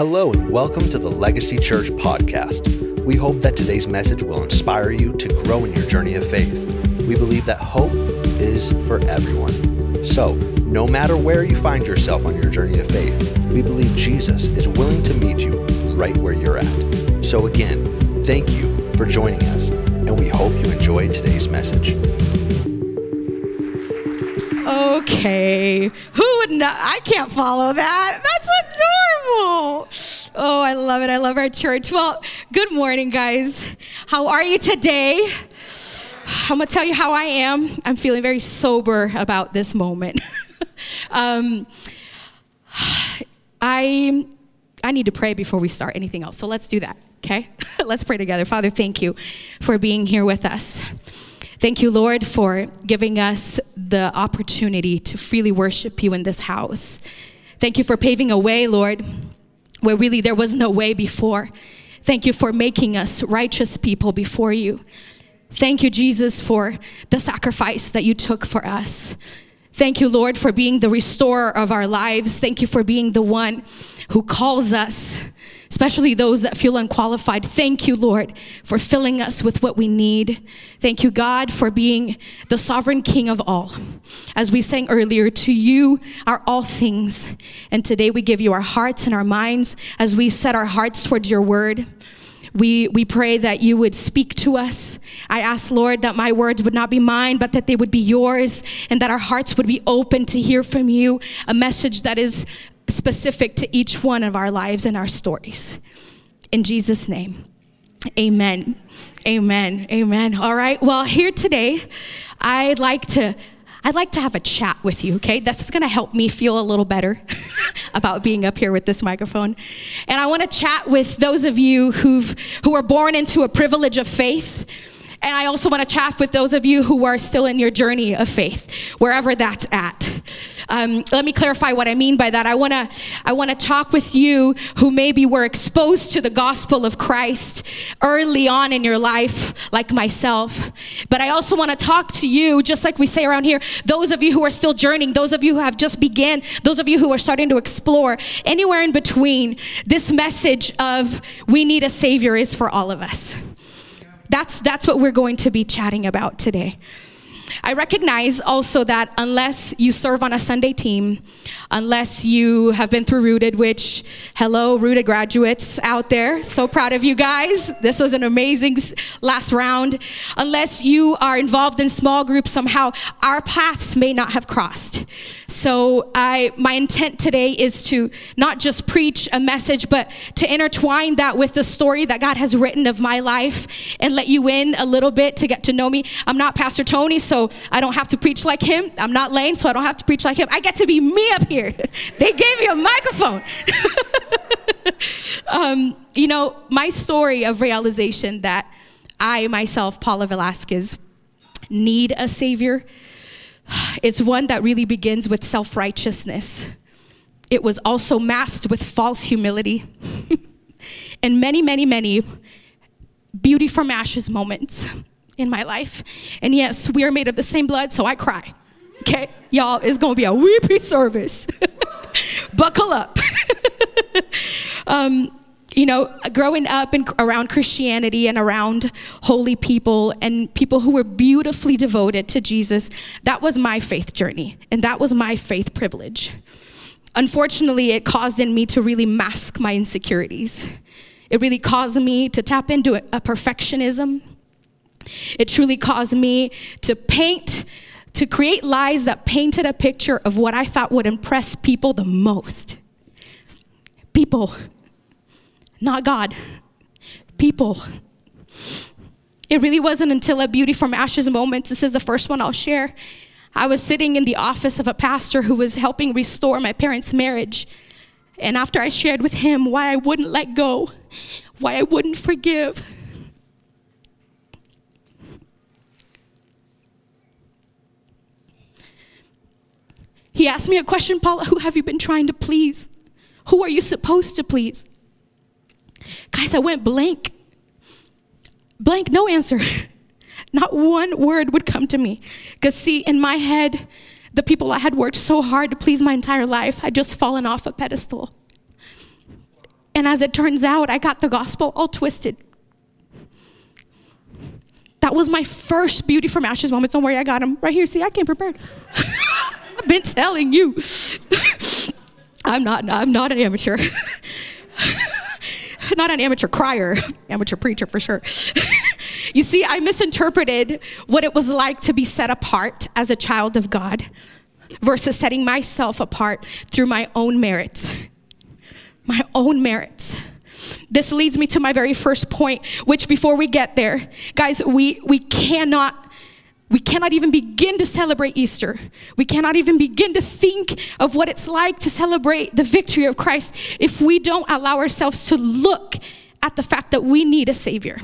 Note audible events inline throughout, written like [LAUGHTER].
Hello, and welcome to the Legacy Church podcast. We hope that today's message will inspire you to grow in your journey of faith. We believe that hope is for everyone. So, no matter where you find yourself on your journey of faith, we believe Jesus is willing to meet you right where you're at. So, again, thank you for joining us, and we hope you enjoy today's message. Okay. Who would not? I can't follow that. That's adorable. Oh, I love it. I love our church. Well, good morning, guys. How are you today? I'm going to tell you how I am. I'm feeling very sober about this moment. [LAUGHS] um, I, I need to pray before we start anything else. So let's do that, okay? [LAUGHS] let's pray together. Father, thank you for being here with us. Thank you, Lord, for giving us the opportunity to freely worship you in this house. Thank you for paving a way, Lord, where really there was no way before. Thank you for making us righteous people before you. Thank you, Jesus, for the sacrifice that you took for us. Thank you, Lord, for being the restorer of our lives. Thank you for being the one who calls us especially those that feel unqualified. Thank you, Lord, for filling us with what we need. Thank you, God, for being the sovereign King of all. As we sang earlier, to you are all things. And today we give you our hearts and our minds as we set our hearts towards your word. We, we pray that you would speak to us. I ask, Lord, that my words would not be mine, but that they would be yours, and that our hearts would be open to hear from you a message that is specific to each one of our lives and our stories. In Jesus' name, amen. Amen. Amen. All right. Well, here today, I'd like to. I'd like to have a chat with you, okay? This is gonna help me feel a little better [LAUGHS] about being up here with this microphone. And I wanna chat with those of you who've, who are born into a privilege of faith, and I also want to chaff with those of you who are still in your journey of faith, wherever that's at. Um, let me clarify what I mean by that. I want to I want to talk with you who maybe were exposed to the gospel of Christ early on in your life, like myself. But I also want to talk to you, just like we say around here, those of you who are still journeying, those of you who have just began, those of you who are starting to explore, anywhere in between. This message of we need a savior is for all of us. That's, that's what we're going to be chatting about today. I recognize also that unless you serve on a Sunday team, unless you have been through Rooted, which, hello, Rooted graduates out there, so proud of you guys. This was an amazing last round. Unless you are involved in small groups somehow, our paths may not have crossed. So I, my intent today is to not just preach a message, but to intertwine that with the story that God has written of my life and let you in a little bit to get to know me. I'm not Pastor Tony, so I don't have to preach like him. I'm not lame, so I don't have to preach like him. I get to be me up here. [LAUGHS] they gave me a microphone. [LAUGHS] um, you know, my story of realization that I myself, Paula Velazquez, need a savior [SIGHS] it's one that really begins with self righteousness. It was also masked with false humility [LAUGHS] and many, many, many beauty from ashes moments in my life. And yes, we are made of the same blood, so I cry. Okay? Y'all, it's gonna be a weepy service. [LAUGHS] Buckle up. [LAUGHS] um, you know, growing up in, around Christianity and around holy people and people who were beautifully devoted to Jesus, that was my faith journey and that was my faith privilege. Unfortunately, it caused in me to really mask my insecurities. It really caused me to tap into a perfectionism. It truly caused me to paint, to create lies that painted a picture of what I thought would impress people the most. People not God, people. It really wasn't until a Beauty from Ashes moment, this is the first one I'll share. I was sitting in the office of a pastor who was helping restore my parents' marriage. And after I shared with him why I wouldn't let go, why I wouldn't forgive, he asked me a question Paula, who have you been trying to please? Who are you supposed to please? Guys, I went blank. Blank, no answer. [LAUGHS] Not one word would come to me. Because, see, in my head, the people I had worked so hard to please my entire life had just fallen off a pedestal. And as it turns out, I got the gospel all twisted. That was my first beauty from ashes moment. Don't worry, I got them right here. See, I came prepared. [LAUGHS] I've been telling you. I'm not. I'm not an amateur. not an amateur crier, amateur preacher for sure. you see, I misinterpreted what it was like to be set apart as a child of God versus setting myself apart through my own merits. My own merits. This leads me to my very first point, which before we get there, guys, we, we cannot we cannot even begin to celebrate Easter. We cannot even begin to think of what it's like to celebrate the victory of Christ if we don't allow ourselves to look at the fact that we need a Savior.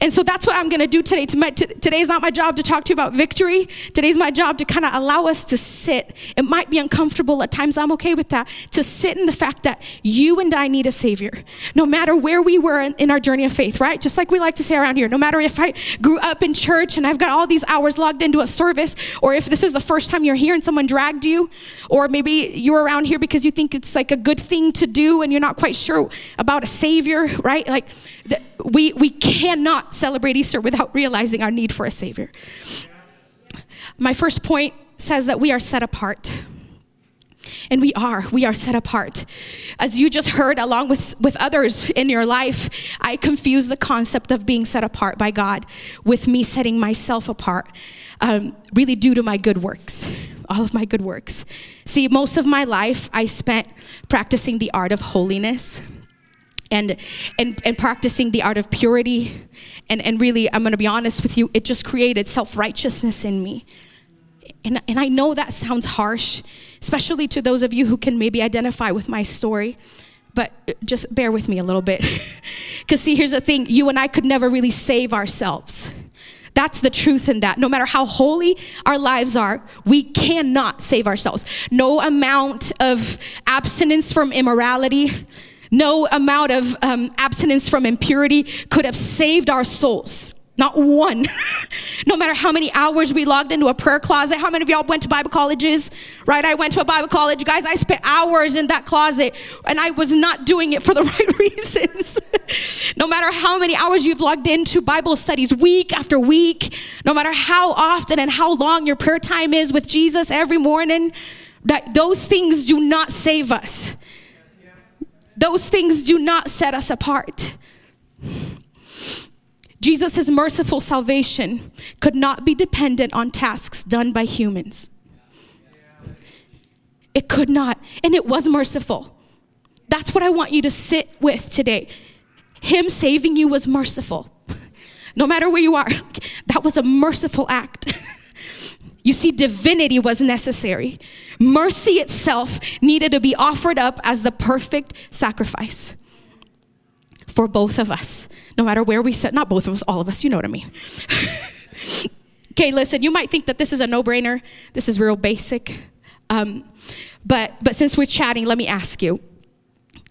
And so that's what I'm going to do today. Today's not my job to talk to you about victory. Today's my job to kind of allow us to sit. It might be uncomfortable at times. I'm okay with that. To sit in the fact that you and I need a Savior. No matter where we were in, in our journey of faith, right? Just like we like to say around here. No matter if I grew up in church and I've got all these hours logged into a service, or if this is the first time you're here and someone dragged you, or maybe you're around here because you think it's like a good thing to do and you're not quite sure about a Savior, right? Like, we, we cannot celebrate Easter without realizing our need for a Savior. My first point says that we are set apart. And we are, we are set apart. As you just heard, along with, with others in your life, I confuse the concept of being set apart by God with me setting myself apart, um, really due to my good works, all of my good works. See, most of my life I spent practicing the art of holiness and and and practicing the art of purity and and really i'm going to be honest with you it just created self-righteousness in me and, and i know that sounds harsh especially to those of you who can maybe identify with my story but just bear with me a little bit [LAUGHS] because see here's the thing you and i could never really save ourselves that's the truth in that. No matter how holy our lives are, we cannot save ourselves. No amount of abstinence from immorality, no amount of um, abstinence from impurity could have saved our souls. Not one. [LAUGHS] no matter how many hours we logged into a prayer closet. How many of y'all went to Bible colleges? Right? I went to a Bible college. Guys, I spent hours in that closet and I was not doing it for the [LAUGHS] right reasons. [LAUGHS] no matter how many hours you've logged into Bible studies week after week, no matter how often and how long your prayer time is with Jesus every morning, that those things do not save us. Those things do not set us apart. Jesus' merciful salvation could not be dependent on tasks done by humans. It could not, and it was merciful. That's what I want you to sit with today. Him saving you was merciful. [LAUGHS] No matter where you are, [LAUGHS] that was a merciful act. [LAUGHS] You see, divinity was necessary. Mercy itself needed to be offered up as the perfect sacrifice for both of us, no matter where we sit. Not both of us, all of us, you know what I mean. [LAUGHS] okay, listen, you might think that this is a no brainer. This is real basic. Um, but, but since we're chatting, let me ask you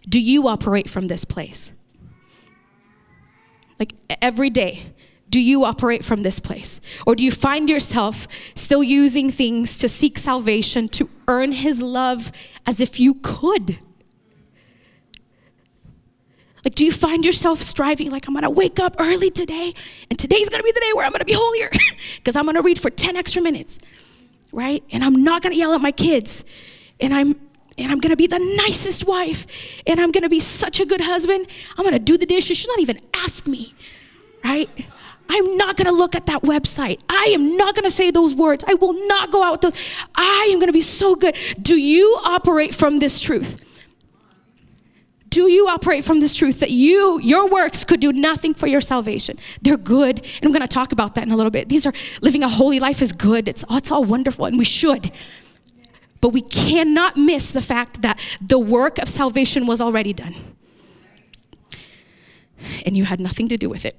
do you operate from this place? Like every day, do you operate from this place? Or do you find yourself still using things to seek salvation, to earn His love as if you could? Like, do you find yourself striving, like, I'm gonna wake up early today, and today's gonna be the day where I'm gonna be holier, [LAUGHS] because I'm gonna read for 10 extra minutes, right? And I'm not gonna yell at my kids, and I'm and I'm gonna be the nicest wife, and I'm gonna be such a good husband. I'm gonna do the dishes. She's not even ask me, right? I'm not going to look at that website. I am not going to say those words. I will not go out with those. I am going to be so good. Do you operate from this truth? Do you operate from this truth that you, your works could do nothing for your salvation? They're good. And I'm going to talk about that in a little bit. These are living a holy life is good. It's, oh, it's all wonderful and we should. But we cannot miss the fact that the work of salvation was already done. And you had nothing to do with it.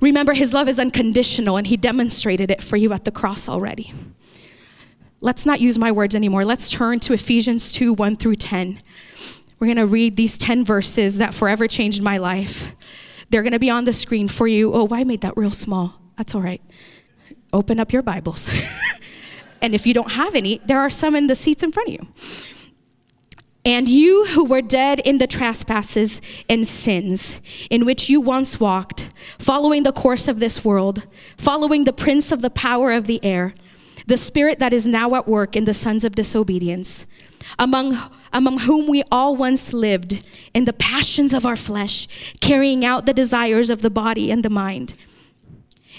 Remember, his love is unconditional and he demonstrated it for you at the cross already. Let's not use my words anymore. Let's turn to Ephesians 2 1 through 10. We're going to read these 10 verses that forever changed my life. They're going to be on the screen for you. Oh, I made that real small. That's all right. Open up your Bibles. [LAUGHS] and if you don't have any, there are some in the seats in front of you. And you who were dead in the trespasses and sins in which you once walked, following the course of this world, following the prince of the power of the air, the spirit that is now at work in the sons of disobedience, among, among whom we all once lived in the passions of our flesh, carrying out the desires of the body and the mind,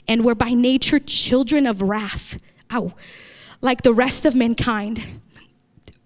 and were by nature children of wrath. Ow. Like the rest of mankind.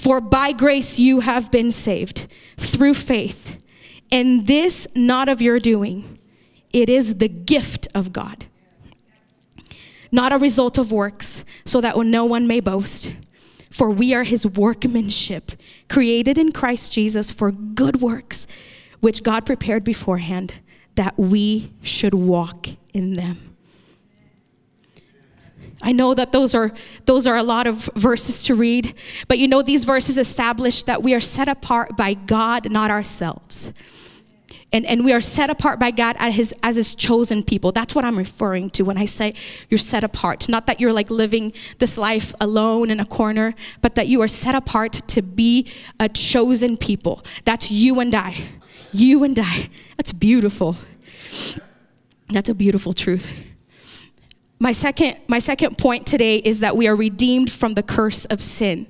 For by grace you have been saved through faith, and this not of your doing, it is the gift of God, not a result of works, so that no one may boast. For we are his workmanship, created in Christ Jesus for good works, which God prepared beforehand that we should walk in them. I know that those are those are a lot of verses to read, but you know these verses establish that we are set apart by God, not ourselves. And, and we are set apart by God as his, as his chosen people. That's what I'm referring to when I say you're set apart. Not that you're like living this life alone in a corner, but that you are set apart to be a chosen people. That's you and I. You and I. That's beautiful. That's a beautiful truth. My second, my second point today is that we are redeemed from the curse of sin.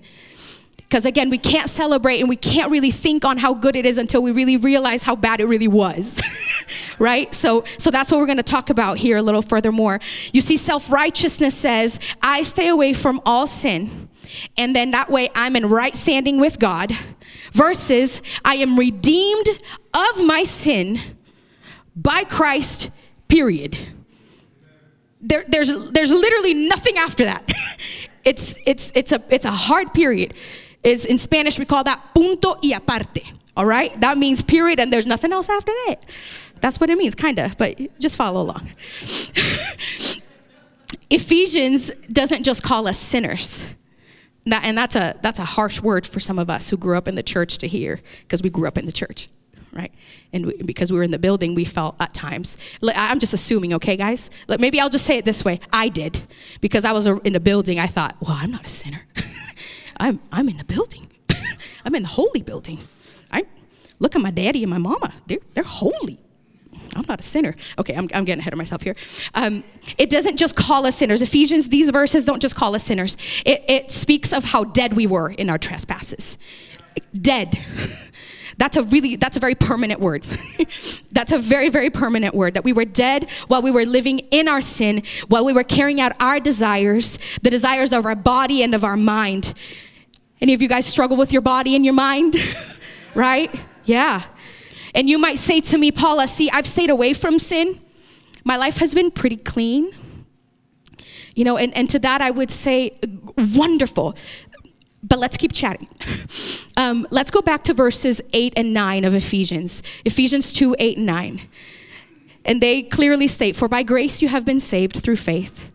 Because again, we can't celebrate and we can't really think on how good it is until we really realize how bad it really was. [LAUGHS] right? So, so that's what we're going to talk about here a little further more. You see, self righteousness says, I stay away from all sin. And then that way I'm in right standing with God. Versus, I am redeemed of my sin by Christ, period there, there's, there's literally nothing after that. [LAUGHS] it's, it's, it's, a, it's a hard period. It's, in Spanish, we call that punto y aparte. All right? That means period, and there's nothing else after that. That's what it means, kind of, but just follow along. [LAUGHS] Ephesians doesn't just call us sinners. That, and that's a, that's a harsh word for some of us who grew up in the church to hear, because we grew up in the church right? And we, because we were in the building, we felt at times. I'm just assuming, okay, guys? Maybe I'll just say it this way. I did. Because I was in the building, I thought, well, I'm not a sinner. [LAUGHS] I'm, I'm in the building. [LAUGHS] I'm in the holy building. I look at my daddy and my mama. They're, they're holy. I'm not a sinner. Okay, I'm, I'm getting ahead of myself here. Um, it doesn't just call us sinners. Ephesians, these verses don't just call us sinners. It, it speaks of how dead we were in our trespasses. Dead. [LAUGHS] That's a really, that's a very permanent word. [LAUGHS] that's a very, very permanent word that we were dead while we were living in our sin, while we were carrying out our desires, the desires of our body and of our mind. Any of you guys struggle with your body and your mind? [LAUGHS] right? Yeah. And you might say to me, Paula, see, I've stayed away from sin. My life has been pretty clean. You know, and, and to that I would say, wonderful. But let's keep chatting. [LAUGHS] Um, let's go back to verses 8 and 9 of Ephesians. Ephesians 2 8 and 9. And they clearly state, For by grace you have been saved through faith.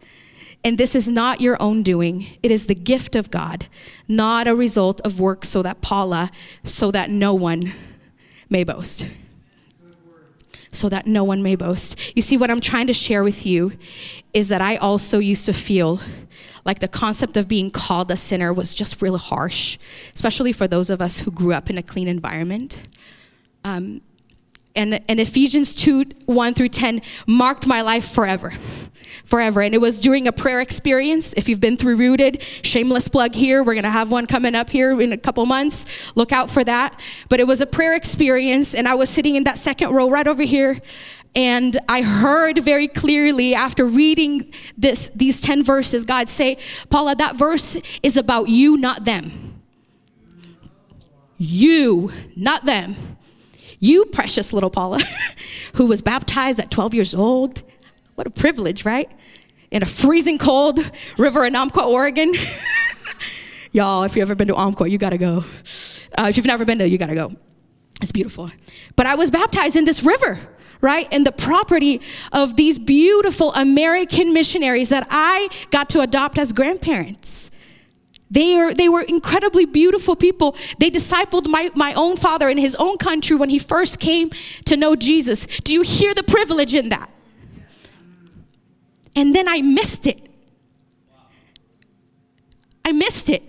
And this is not your own doing, it is the gift of God, not a result of works, so that Paula, so that no one may boast. So that no one may boast. You see, what I'm trying to share with you is that I also used to feel like the concept of being called a sinner was just really harsh, especially for those of us who grew up in a clean environment. Um, and, and Ephesians 2 1 through 10 marked my life forever. Forever. And it was during a prayer experience. If you've been through Rooted, shameless plug here. We're going to have one coming up here in a couple months. Look out for that. But it was a prayer experience, and I was sitting in that second row right over here. And I heard very clearly after reading this, these 10 verses, God say, Paula, that verse is about you, not them. You, not them. You, precious little Paula, [LAUGHS] who was baptized at 12 years old. What a privilege, right? In a freezing cold river in Umpqua, Oregon. [LAUGHS] Y'all, if you've ever been to Umpqua, you gotta go. Uh, if you've never been there, you gotta go. It's beautiful. But I was baptized in this river, right? In the property of these beautiful American missionaries that I got to adopt as grandparents. They, are, they were incredibly beautiful people. They discipled my, my own father in his own country when he first came to know Jesus. Do you hear the privilege in that? And then I missed it. I missed it.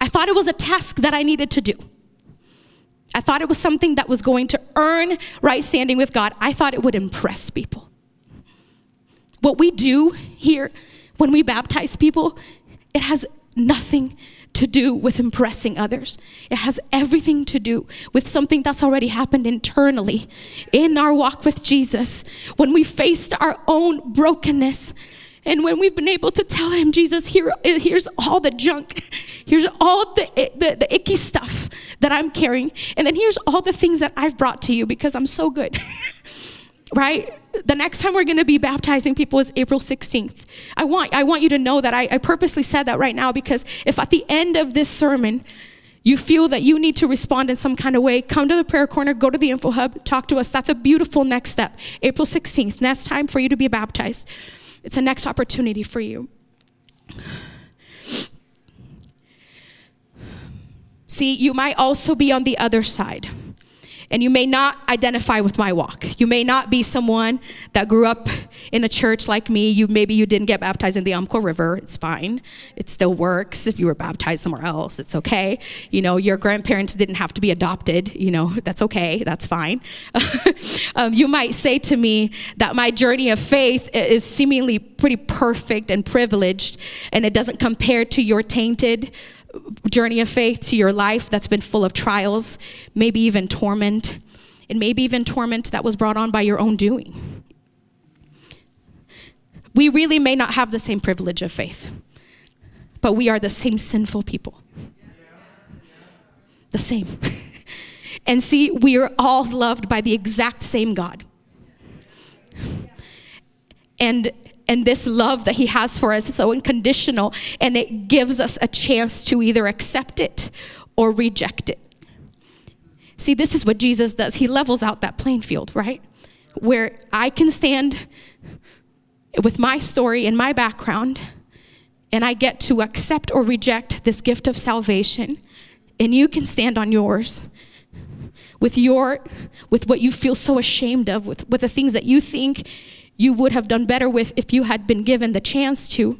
I thought it was a task that I needed to do. I thought it was something that was going to earn right standing with God. I thought it would impress people. What we do here when we baptize people, it has nothing to do with impressing others. It has everything to do with something that's already happened internally in our walk with Jesus. When we faced our own brokenness, and when we've been able to tell him, Jesus, here, here's all the junk, here's all the, the, the icky stuff that I'm carrying, and then here's all the things that I've brought to you because I'm so good. [LAUGHS] right? The next time we're going to be baptizing people is April 16th. I want, I want you to know that I, I purposely said that right now because if at the end of this sermon, you feel that you need to respond in some kind of way, come to the prayer corner, go to the info hub, talk to us. That's a beautiful next step. April 16th, next time for you to be baptized. It's a next opportunity for you. See, you might also be on the other side and you may not identify with my walk. You may not be someone that grew up in a church like me. You maybe you didn't get baptized in the Umpqua River. It's fine. It still works. If you were baptized somewhere else, it's okay. You know, your grandparents didn't have to be adopted. You know, that's okay. That's fine. [LAUGHS] um, you might say to me that my journey of faith is seemingly pretty perfect and privileged, and it doesn't compare to your tainted journey of faith to your life that's been full of trials, maybe even torment, and maybe even torment that was brought on by your own doing. We really may not have the same privilege of faith, but we are the same sinful people. The same. [LAUGHS] and see, we are all loved by the exact same God. And and this love that he has for us is so unconditional and it gives us a chance to either accept it or reject it. See, this is what Jesus does. He levels out that playing field, right? Where I can stand with my story and my background and I get to accept or reject this gift of salvation and you can stand on yours with your with what you feel so ashamed of with, with the things that you think you would have done better with if you had been given the chance to.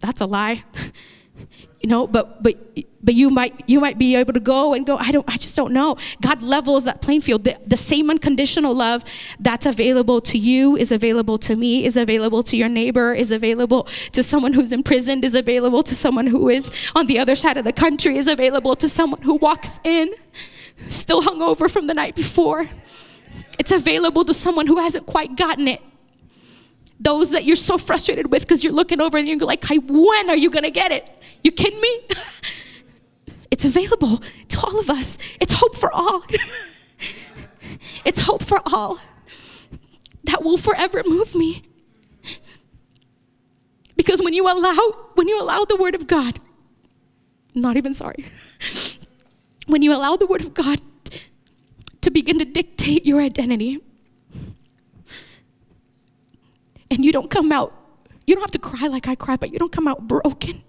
That's a lie. [LAUGHS] you know, but but but you might you might be able to go and go, I don't I just don't know. God levels that playing field. The, the same unconditional love that's available to you is available to me, is available to your neighbor, is available to someone who's imprisoned, is available to someone who is on the other side of the country, is available to someone who walks in still hungover from the night before. It's available to someone who hasn't quite gotten it those that you're so frustrated with because you're looking over and you're like, hey, when are you going to get it? You kidding me? [LAUGHS] it's available to all of us. It's hope for all. [LAUGHS] it's hope for all that will forever move me. Because when you allow when you allow the word of God, I'm not even sorry. [LAUGHS] When you allow the word of God to begin to dictate your identity, and you don't come out, you don't have to cry like I cry, but you don't come out broken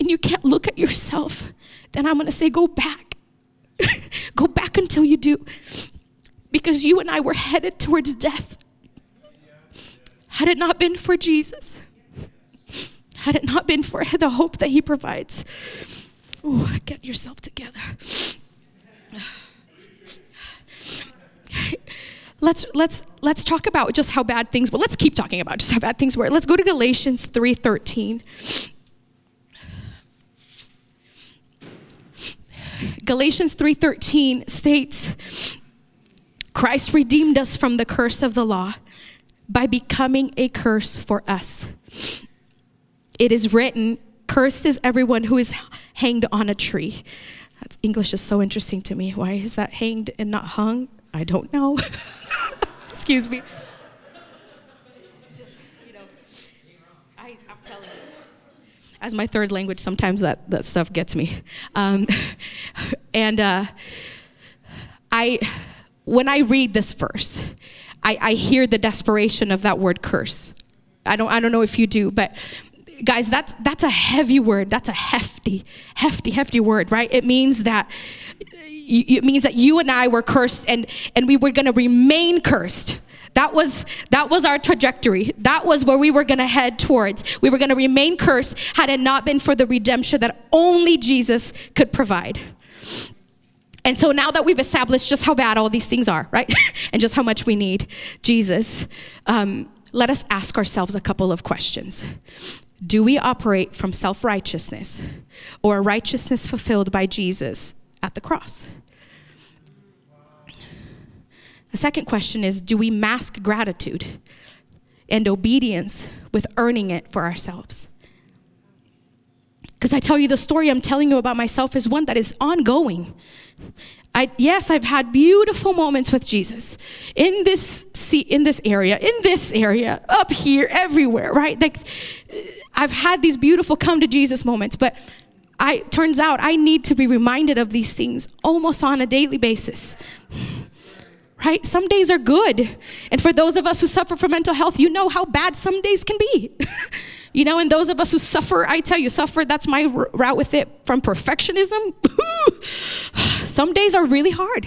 and you can't look at yourself, then I'm gonna say, go back. [LAUGHS] go back until you do. Because you and I were headed towards death. Had it not been for Jesus, had it not been for the hope that He provides, oh, get yourself together let's let's let's talk about just how bad things well let's keep talking about just how bad things were. Let's go to galatians 3.13 galatians 3.13 states christ redeemed us from the curse of the law by becoming a curse for us. It is written cursed is everyone who is hanged on a tree. English is so interesting to me. Why is that hanged and not hung? I don't know. [LAUGHS] Excuse me. As my third language, sometimes that, that stuff gets me. Um, [LAUGHS] and uh, I, when I read this verse, I, I hear the desperation of that word curse. I don't, I don't know if you do, but guys, that's, that's a heavy word. That's a hefty, hefty, hefty word, right? It means that it means that you and I were cursed and, and we were going to remain cursed. That was, that was our trajectory. That was where we were going to head towards. We were going to remain cursed had it not been for the redemption that only Jesus could provide. And so now that we've established just how bad all these things are, right? [LAUGHS] and just how much we need Jesus, um, let us ask ourselves a couple of questions. Do we operate from self righteousness or righteousness fulfilled by Jesus at the cross? The second question is Do we mask gratitude and obedience with earning it for ourselves? Because I tell you, the story I'm telling you about myself is one that is ongoing. I, yes, I've had beautiful moments with Jesus in this seat, in this area, in this area, up here, everywhere, right? Like, I've had these beautiful come to Jesus moments, but I turns out I need to be reminded of these things almost on a daily basis. Right? Some days are good. And for those of us who suffer from mental health, you know how bad some days can be. [LAUGHS] You know, and those of us who suffer, I tell you, suffer, that's my route with it from perfectionism. [LAUGHS] Some days are really hard.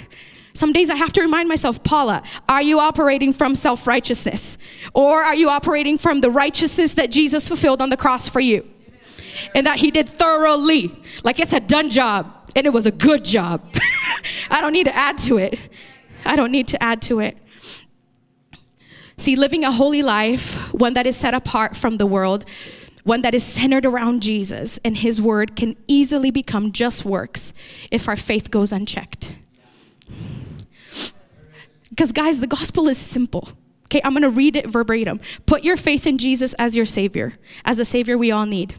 Some days I have to remind myself, Paula, are you operating from self righteousness? Or are you operating from the righteousness that Jesus fulfilled on the cross for you? And that he did thoroughly. Like it's a done job, and it was a good job. [LAUGHS] I don't need to add to it. I don't need to add to it. See, living a holy life, one that is set apart from the world, one that is centered around Jesus and His Word, can easily become just works if our faith goes unchecked. Because, guys, the gospel is simple. Okay, I'm gonna read it verbatim. Put your faith in Jesus as your Savior, as a Savior we all need.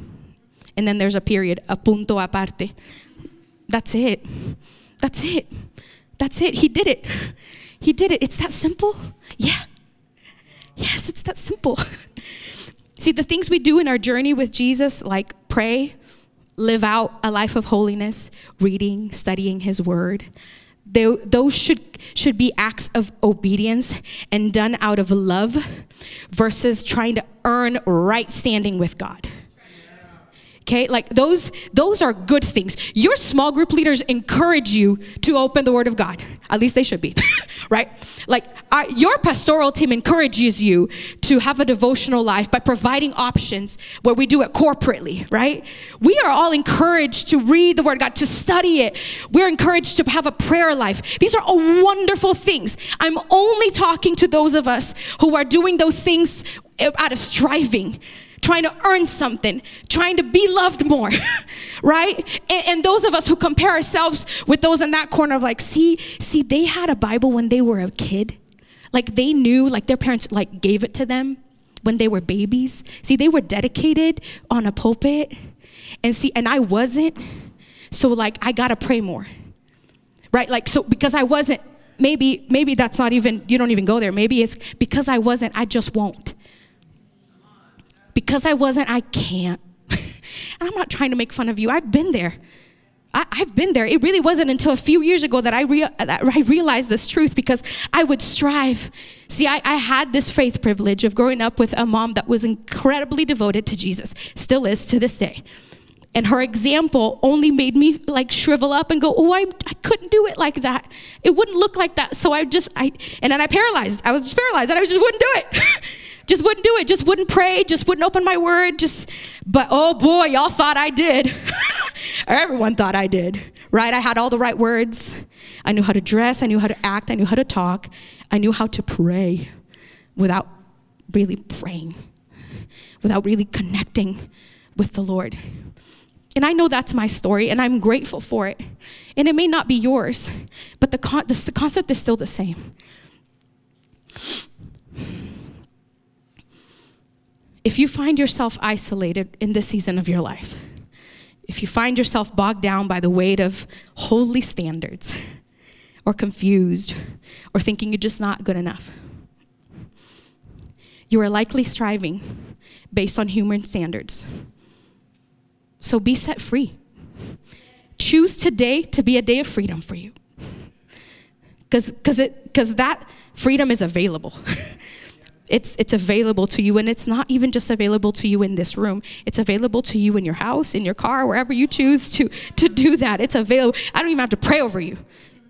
And then there's a period, a punto aparte. That's it. That's it. That's it. He did it. He did it. It's that simple. Yeah. Yes, it's that simple. [LAUGHS] See, the things we do in our journey with Jesus, like pray, live out a life of holiness, reading, studying His Word, they, those should, should be acts of obedience and done out of love versus trying to earn right standing with God okay? Like those those are good things. Your small group leaders encourage you to open the word of god. At least they should be [LAUGHS] right? Like our, your pastoral team encourages you to have a devotional life by providing options where we do it corporately right? We are all encouraged to read the word of god to study it. We're encouraged to have a prayer life. These are all wonderful things. I'm only talking to those of us who are doing those things out of striving trying to earn something, trying to be loved more, [LAUGHS] right? And, and, those of us who compare ourselves with those in that corner of like, see, see, they had a Bible when they were a kid. Like they knew, like their parents like gave it to them when they were babies. See, they were dedicated on a pulpit. And see, and I wasn't. So like I gotta pray more. Right? Like so because I wasn't, maybe, maybe that's not even, you don't even go there. Maybe it's because I wasn't, I just won't because I wasn't, I can't. [LAUGHS] and I'm not trying to make fun of you. I've been there. I, have been there. It really wasn't until a few years ago that I, rea- that I realized this truth because I would strive. See, I, I had this faith privilege of growing up with a mom that was incredibly devoted to Jesus, still is to this day. And her example only made me like shrivel up and go, oh, I, I couldn't do it like that. It wouldn't look like that. So I just, I, and then I paralyzed. I was just paralyzed and I just wouldn't do it. [LAUGHS] just wouldn't do it, just wouldn't pray, just wouldn't open my word, just, but oh boy, y'all thought I did. [LAUGHS] Everyone thought I did, right? I had all the right words. I knew how to dress, I knew how to act, I knew how to talk, I knew how to pray without really praying, without really connecting with the Lord. And I know that's my story, and I'm grateful for it. And it may not be yours, but the, con- the concept is still the same. If you find yourself isolated in this season of your life, if you find yourself bogged down by the weight of holy standards, or confused, or thinking you're just not good enough, you are likely striving based on human standards So be set free. Choose today to be a day of freedom for you. Because that freedom is available. [LAUGHS] it's it's available to you and it's not even just available to you in this room. It's available to you in your house in your car wherever you choose to to do that. It's available i don't even have to pray over you.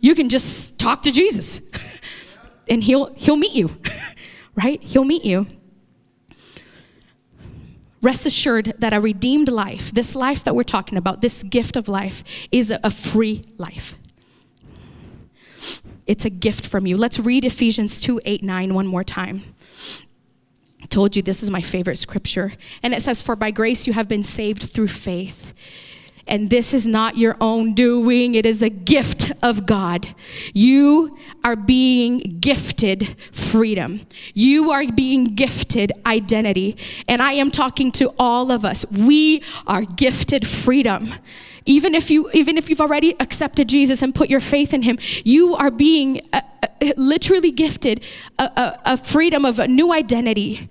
You can just talk to jesus. [LAUGHS] And he'll he'll meet you [LAUGHS] right? He'll meet you. Rest assured that a redeemed life this life that we're talking about this gift of life is a free life. It's a gift from you. Let's read ephesians 2 8 9 one more time told you this is my favorite scripture. And it says, For by grace you have been saved through faith. And this is not your own doing, it is a gift of God. You are being gifted freedom. You are being gifted identity. And I am talking to all of us. We are gifted freedom even if you even if you've already accepted jesus and put your faith in him you are being uh, literally gifted a, a, a, freedom of a new identity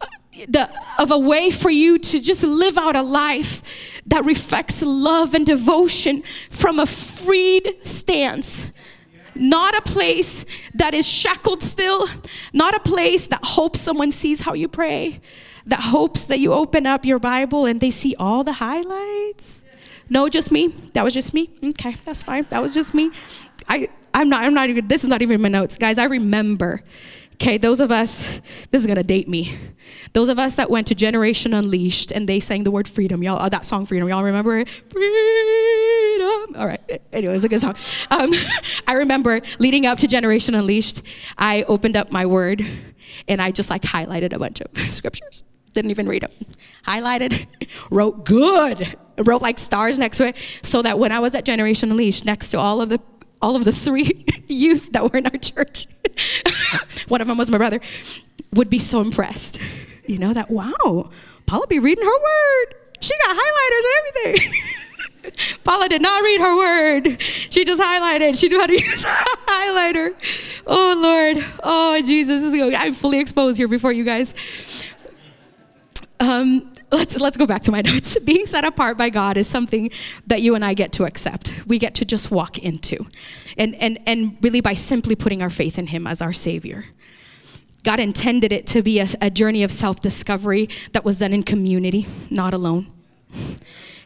uh, the, of a way for you to just live out a life that reflects love and devotion from a freed stance not a place that is shackled still, not a place that hopes someone sees how you pray, that hopes that you open up your Bible and they see all the highlights. No, just me. That was just me. Okay, that's fine. That was just me. I, I'm not, I'm not even, this is not even my notes. Guys, I remember, okay, those of us, this is gonna date me. Those of us that went to Generation Unleashed and they sang the word freedom, y'all, uh, that song freedom, y'all remember it? Freedom. All right, anyway, it was a good song. Um, [LAUGHS] I remember leading up to Generation Unleashed, I opened up my word and I just like highlighted a bunch of [LAUGHS] scriptures. Didn't even read them. Highlighted, [LAUGHS] wrote good, wrote like stars next to it, so that when I was at Generation Unleashed, next to all of the all of the three [LAUGHS] youth that were in our church, [LAUGHS] one of them was my brother, would be so impressed. You know that wow, Paula be reading her word. She got highlighters and everything. [LAUGHS] Paula did not read her word. She just highlighted. She knew how to use a highlighter. Oh Lord. Oh Jesus. I'm fully exposed here before you guys. Um, let's let's go back to my [LAUGHS] notes. Being set apart by God is something that you and I get to accept. We get to just walk into, and and and really by simply putting our faith in Him as our Savior. God intended it to be a, a journey of self discovery that was done in community, not alone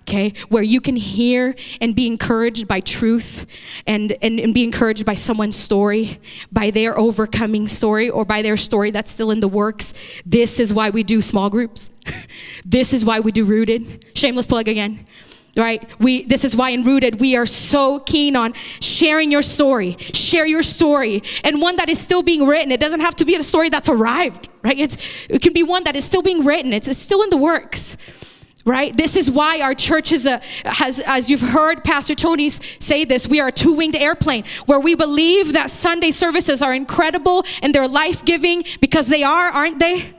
okay? Where you can hear and be encouraged by truth and, and, and be encouraged by someone's story, by their overcoming story, or by their story that's still in the works. This is why we do small groups. [LAUGHS] this is why we do rooted. Shameless plug again right we this is why in rooted we are so keen on sharing your story share your story and one that is still being written it doesn't have to be a story that's arrived right it's it can be one that is still being written it's, it's still in the works right? This is why our church is a, has, as you've heard Pastor Tony say this, we are a two winged airplane where we believe that Sunday services are incredible and they're life giving because they are, aren't they?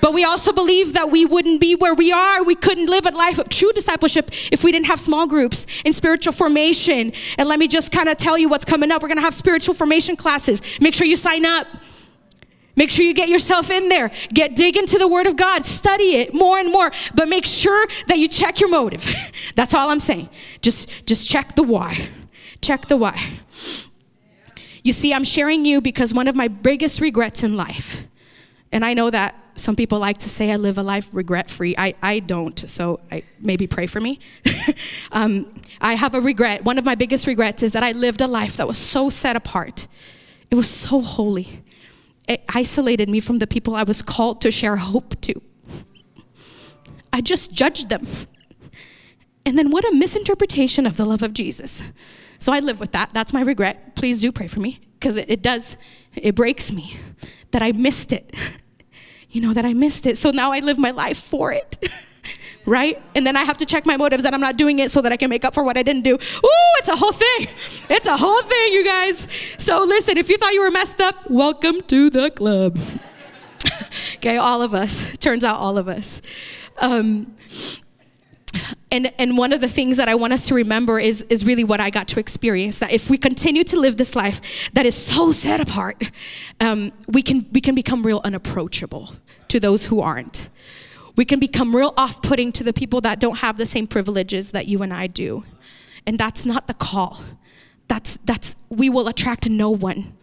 But we also believe that we wouldn't be where we are. We couldn't live a life of true discipleship if we didn't have small groups and spiritual formation. And let me just kind of tell you what's coming up. We're going to have spiritual formation classes. Make sure you sign up. Make sure you get yourself in there. Get dig into the word of God. Study it more and more, but make sure that you check your motive. [LAUGHS] That's all I'm saying. Just just check the why. Check the why. You see, I'm sharing you because one of my biggest regrets in life, and I know that some people like to say I live a life regret free. I, I don't, so I, maybe pray for me. [LAUGHS] um, I have a regret. One of my biggest regrets is that I lived a life that was so set apart. It was so holy it isolated me from the people I was called to share hope to. I just judged them. And then what a misinterpretation of the love of Jesus. So I live with that. That's my regret. Please do pray for me because it, it does, it breaks me that I missed it. You know, that I missed it. So now I live my life for it. [LAUGHS] right? And then I have to check my motives that I'm not doing it so that I can make up for what I didn't do. Ooh, it's a whole thing. It's a whole thing, you guys. So listen, if you thought you were messed up, welcome to the club. [LAUGHS] okay, all of us. Turns out all of us. Um, and and one of the things that I want us to remember is is really what I got to experience. That if we continue to live this life that is so set apart, um, we can we can become real unapproachable to those who aren't We can become real off putting to the people that don't have the same privileges that you and I do. And that's not the call. That's, that's, we will attract no one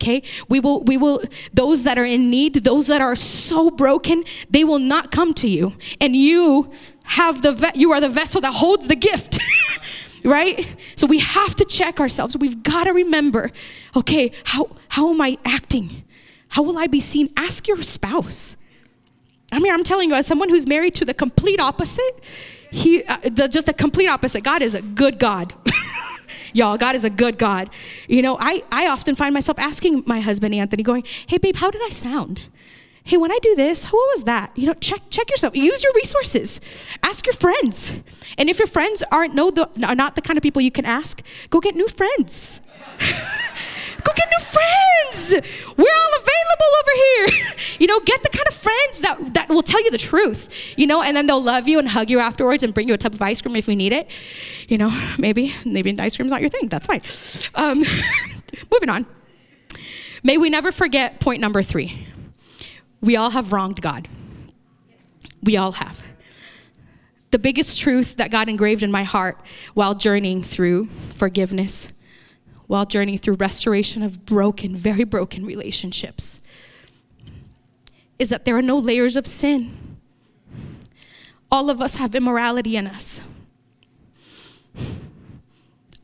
okay? We will we will those that are in need those that are so broken they will not come to you. And you have the you are the vessel that holds the gift [LAUGHS] right? So we have to check ourselves. We've got to remember okay how how am i acting? How will i be seen? Ask your spouse i mean i'm telling you as someone who's married to the complete opposite he uh, the, just the complete opposite god is a good god [LAUGHS] Y'all, God is a good God. You know, I, I often find myself asking my husband, Anthony, going, hey, babe, how did I sound? Hey, when I do this, who was that? You know, check check yourself. Use your resources. Ask your friends. And if your friends aren't know the, are not the kind of people you can ask, go get new friends. [LAUGHS] go get new friends. We're all available over here. [LAUGHS] You know, get the kind of friends that, that will tell you the truth, you know, and then they'll love you and hug you afterwards and bring you a tub of ice cream if we need it. You know, maybe, maybe ice cream's not your thing. That's fine. Um, [LAUGHS] moving on. May we never forget point number three. We all have wronged God. We all have. The biggest truth that God engraved in my heart while journeying through forgiveness, while journeying through restoration of broken, very broken relationships, is that there are no layers of sin. All of us have immorality in us.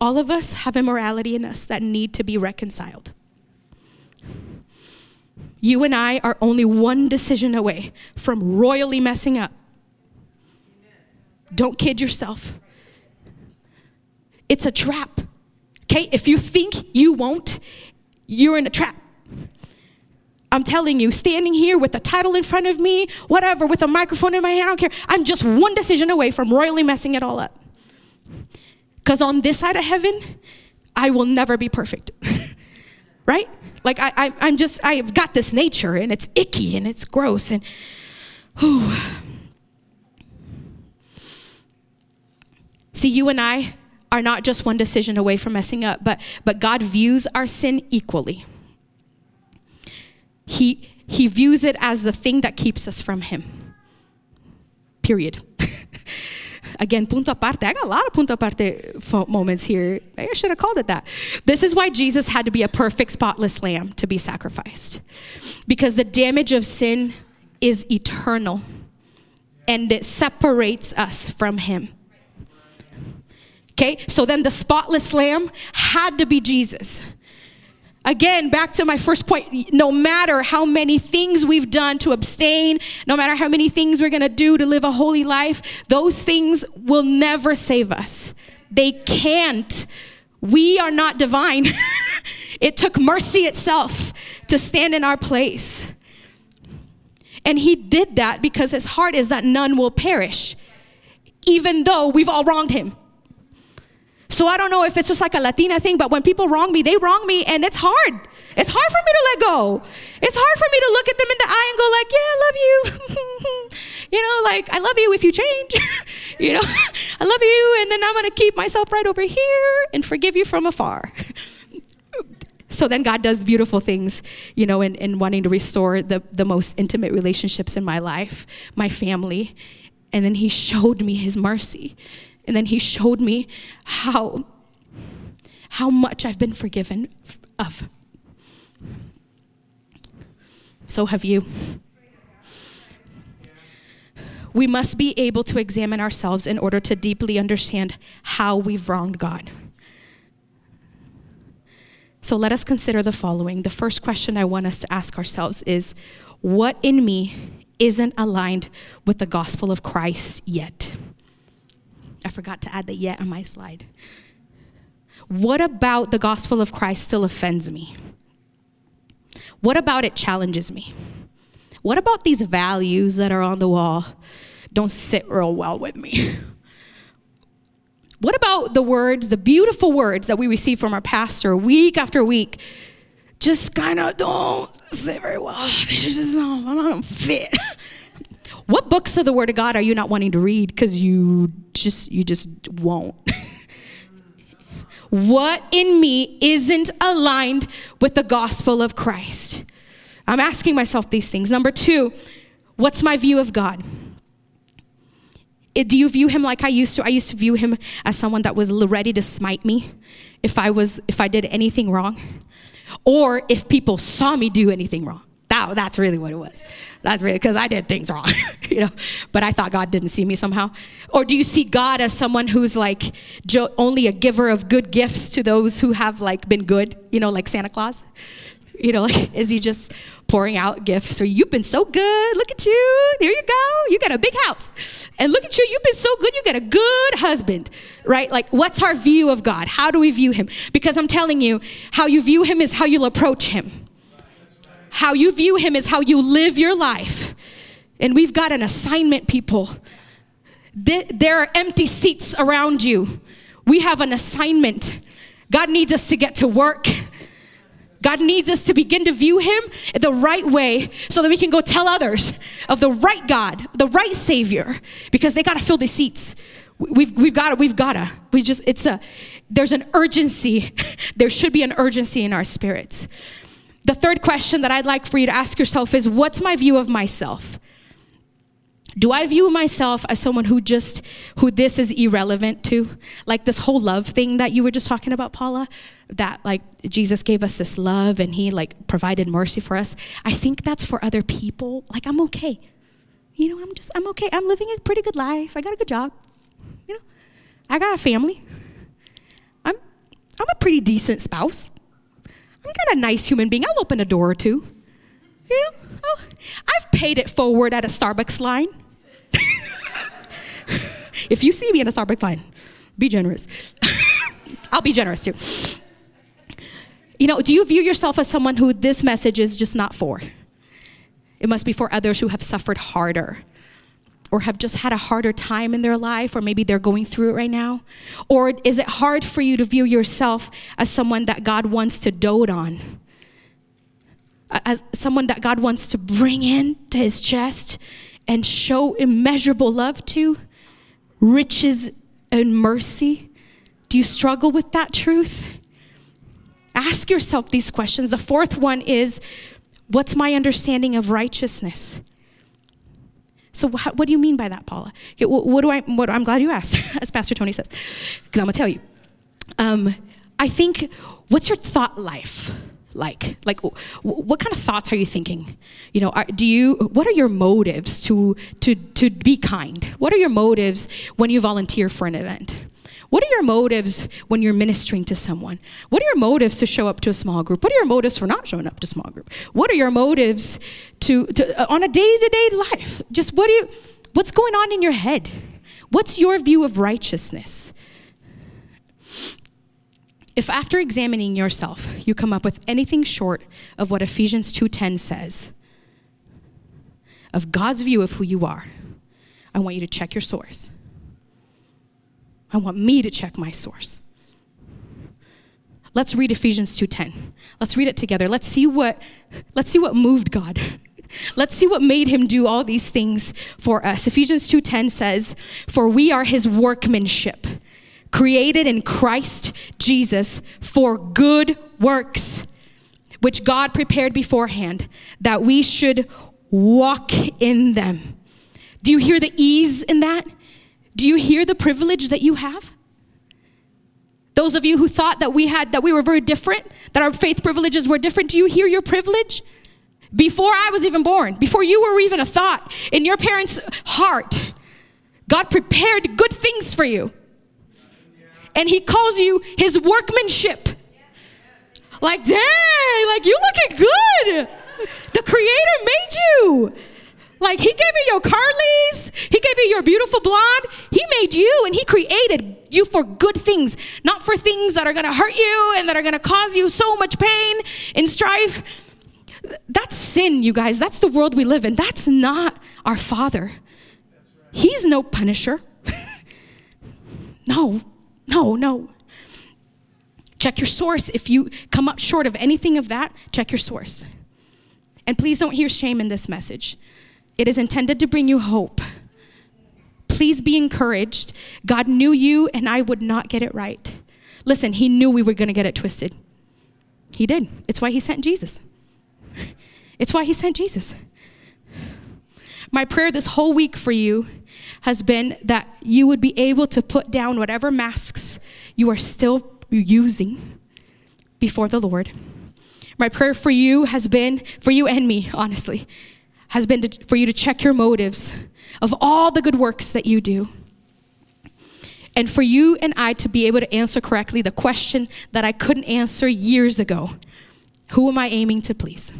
All of us have immorality in us that need to be reconciled. You and I are only one decision away from royally messing up. Don't kid yourself. It's a trap. Okay? If you think you won't, you're in a trap. I'm telling you, standing here with a title in front of me, whatever, with a microphone in my hand, I don't care. I'm just one decision away from royally messing it all up. Because on this side of heaven, I will never be perfect. [LAUGHS] right? Like I, I, am just, I've got this nature and it's icky and it's gross and, whew. See, you and I are not just one decision away from messing up, but, but God views our sin equally. He, he views it as the thing that keeps us from Him. Period. [LAUGHS] Again, punto aparte. I got a lot of punto aparte moments here. I should have called it that. This is why Jesus had to be a perfect, spotless lamb to be sacrificed. Because the damage of sin is eternal and it separates us from Him. Okay, so then the spotless lamb had to be Jesus. Again, back to my first point no matter how many things we've done to abstain, no matter how many things we're gonna do to live a holy life, those things will never save us. They can't. We are not divine. [LAUGHS] it took mercy itself to stand in our place. And he did that because his heart is that none will perish, even though we've all wronged him. So I don't know if it's just like a Latina thing, but when people wrong me, they wrong me, and it's hard. It's hard for me to let go. It's hard for me to look at them in the eye and go like, "Yeah, I love you." [LAUGHS] you know, like I love you if you change. [LAUGHS] you know, [LAUGHS] I love you, and then I'm gonna keep myself right over here and forgive you from afar. so then God does beautiful things, you know, in, in wanting to restore the, the most intimate relationships in my life, my family. And then He showed me His mercy. And then he showed me how, how much I've been forgiven of. So have you. We must be able to examine ourselves in order to deeply understand how we've wronged God. So let us consider the following. The first question I want us to ask ourselves is What in me isn't aligned with the gospel of Christ yet? I forgot to add the yet on my slide. What about the gospel of Christ still offends me? What about it challenges me? What about these values that are on the wall don't sit real well with me? What about the words, the beautiful words that we receive from our pastor week after week? Just kind of don't sit very well. [LAUGHS] They just don't, I don't fit. What books of the Word of God are you not wanting to read because you just you just won't? [LAUGHS] what in me isn't aligned with the gospel of Christ? I'm asking myself these things. Number two, what's my view of God? do you view him like I used to? I used to view him as someone that was ready to smite me if I was if I did anything wrong, or if people saw me do anything wrong. That, that's really what it was. That's really because I did things wrong, [LAUGHS] you know. But I thought God didn't see me somehow. Or do you see God as someone who's like jo- only a giver of good gifts to those who have like been good, you know, like Santa Claus? You know, like is he just pouring out gifts? Or you've been so good. Look at you. There you go. You got a big house. And look at you. You've been so good. You got a good husband. Right? Like what's our view of God? How do we view him? Because I'm telling you, how you view him is how you'll approach him. How you view him is how you live your life. And we've got an assignment, people. There are empty seats around you. We have an assignment. God needs us to get to work. God needs us to begin to view Him the right way so that we can go tell others of the right God, the right Savior, because they got to fill the seats. We've, we've got to, we've got to. We just, it's a, there's an urgency. [LAUGHS] there should be an urgency in our spirits. The third question that I'd like for you to ask yourself is what's my view of myself? Do I view myself as someone who just, who this is irrelevant to? Like this whole love thing that you were just talking about, Paula, that like Jesus gave us this love and he like provided mercy for us. I think that's for other people. Like I'm okay. You know, I'm just, I'm okay. I'm living a pretty good life. I got a good job. You know, I got a family. I'm, I'm a pretty decent spouse. I'm kind of a nice human being. I'll open a door or two. You know, I'll, I've paid it forward at a Starbucks line. [LAUGHS] if you see me in a Starbucks line, be generous. [LAUGHS] I'll be generous too. You know, do you view yourself as someone who this message is just not for? It must be for others who have suffered harder or have just had a harder time in their life, or maybe they're going through it right now? Or is it hard for you to view yourself as someone that God wants to dote on? As someone that God wants to bring in to his chest and show immeasurable love to, riches and mercy? Do you struggle with that truth? Ask yourself these questions. The fourth one is what's my understanding of righteousness? So, wh- what do you mean by that, Paula? Okay, wh- what do I? What, I'm glad you asked, [LAUGHS] as Pastor Tony says, because I'm gonna tell you. Um, I think, what's your thought life like? Like, wh- what kind of thoughts are you thinking? You know, are, do you? What are your motives to to to be kind? What are your motives when you volunteer for an event? What are your motives when you're ministering to someone? What are your motives to show up to a small group? What are your motives for not showing up to a small group? What are your motives to, to uh, on a day-to-day life? Just what do you what's going on in your head? What's your view of righteousness? If after examining yourself, you come up with anything short of what Ephesians 2:10 says, of God's view of who you are, I want you to check your source. I want me to check my source. Let's read Ephesians 2:10. Let's read it together. Let's see what let's see what moved God. [LAUGHS] Let's see what made him do all these things for us. Ephesians 2:10 says, "For we are his workmanship, created in Christ Jesus for good works, which God prepared beforehand that we should walk in them." Do you hear the ease in that? Do you hear the privilege that you have? Those of you who thought that we had that we were very different, that our faith privileges were different, do you hear your privilege? Before I was even born, before you were even a thought in your parents' heart, God prepared good things for you. And he calls you his workmanship. Like, dang, like you looking good. The creator made you. Like he gave you your Carlys, he gave you your beautiful blonde. He made you and he created you for good things, not for things that are going to hurt you and that are going to cause you so much pain and strife. That's sin, you guys. That's the world we live in. That's not our Father. He's no punisher. [LAUGHS] no, no, no. Check your source. If you come up short of anything of that, check your source. And please don't hear shame in this message. It is intended to bring you hope. Please be encouraged. God knew you, and I would not get it right. Listen, He knew we were going to get it twisted. He did. It's why He sent Jesus. It's why He sent Jesus. My prayer this whole week for you has been that you would be able to put down whatever masks you are still using before the Lord. My prayer for you has been, for you and me, honestly, has been to, for you to check your motives of all the good works that you do. And for you and I to be able to answer correctly the question that I couldn't answer years ago Who am I aiming to please?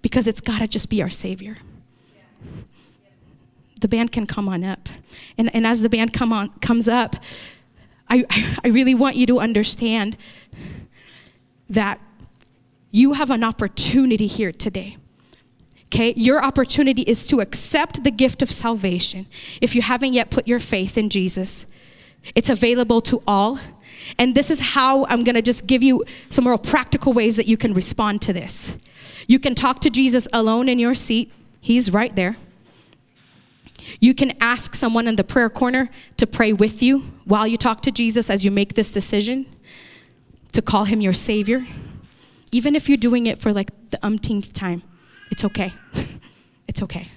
Because it's got to just be our Savior. The band can come on up. And, and as the band come on, comes up, I, I really want you to understand that you have an opportunity here today. Okay, your opportunity is to accept the gift of salvation if you haven't yet put your faith in Jesus. It's available to all. And this is how I'm gonna just give you some real practical ways that you can respond to this. You can talk to Jesus alone in your seat, He's right there. You can ask someone in the prayer corner to pray with you while you talk to Jesus as you make this decision to call him your Savior. Even if you're doing it for like the umpteenth time, it's okay. [LAUGHS] it's okay.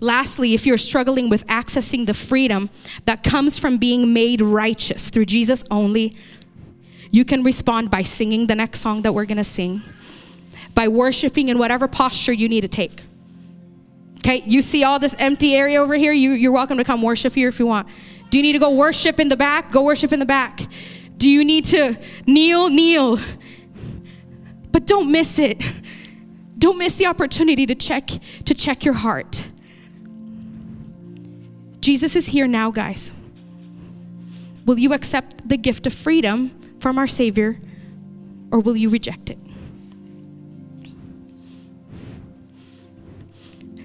Lastly, if you're struggling with accessing the freedom that comes from being made righteous through Jesus only, you can respond by singing the next song that we're going to sing, by worshiping in whatever posture you need to take. Okay, you see all this empty area over here? You, you're welcome to come worship here if you want. Do you need to go worship in the back? Go worship in the back. Do you need to kneel? Kneel. But don't miss it. Don't miss the opportunity to check to check your heart. Jesus is here now, guys. Will you accept the gift of freedom from our Savior or will you reject it?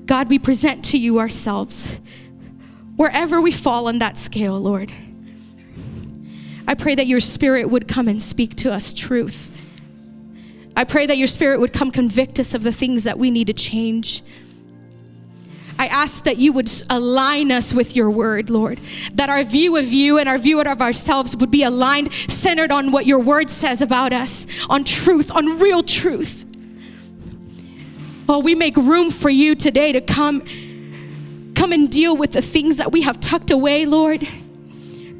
God, we present to you ourselves. Wherever we fall on that scale, Lord, I pray that your spirit would come and speak to us truth. I pray that your spirit would come convict us of the things that we need to change. I ask that you would align us with your word, Lord. That our view of you and our view of ourselves would be aligned, centered on what your word says about us, on truth, on real truth. Oh, we make room for you today to come come and deal with the things that we have tucked away, Lord.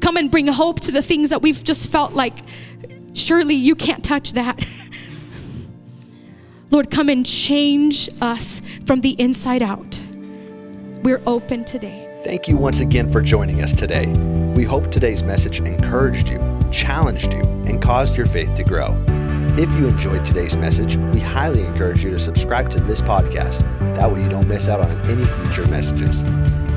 Come and bring hope to the things that we've just felt like surely you can't touch that. [LAUGHS] Lord, come and change us from the inside out. We're open today. Thank you once again for joining us today. We hope today's message encouraged you, challenged you, and caused your faith to grow. If you enjoyed today's message, we highly encourage you to subscribe to this podcast. That way, you don't miss out on any future messages.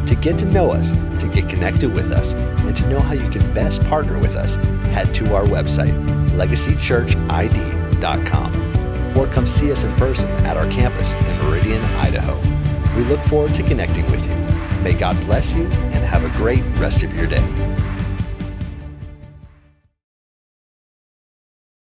To get to know us, to get connected with us, and to know how you can best partner with us, head to our website, legacychurchid.com, or come see us in person at our campus in Meridian, Idaho. We look forward to connecting with you. May God bless you and have a great rest of your day.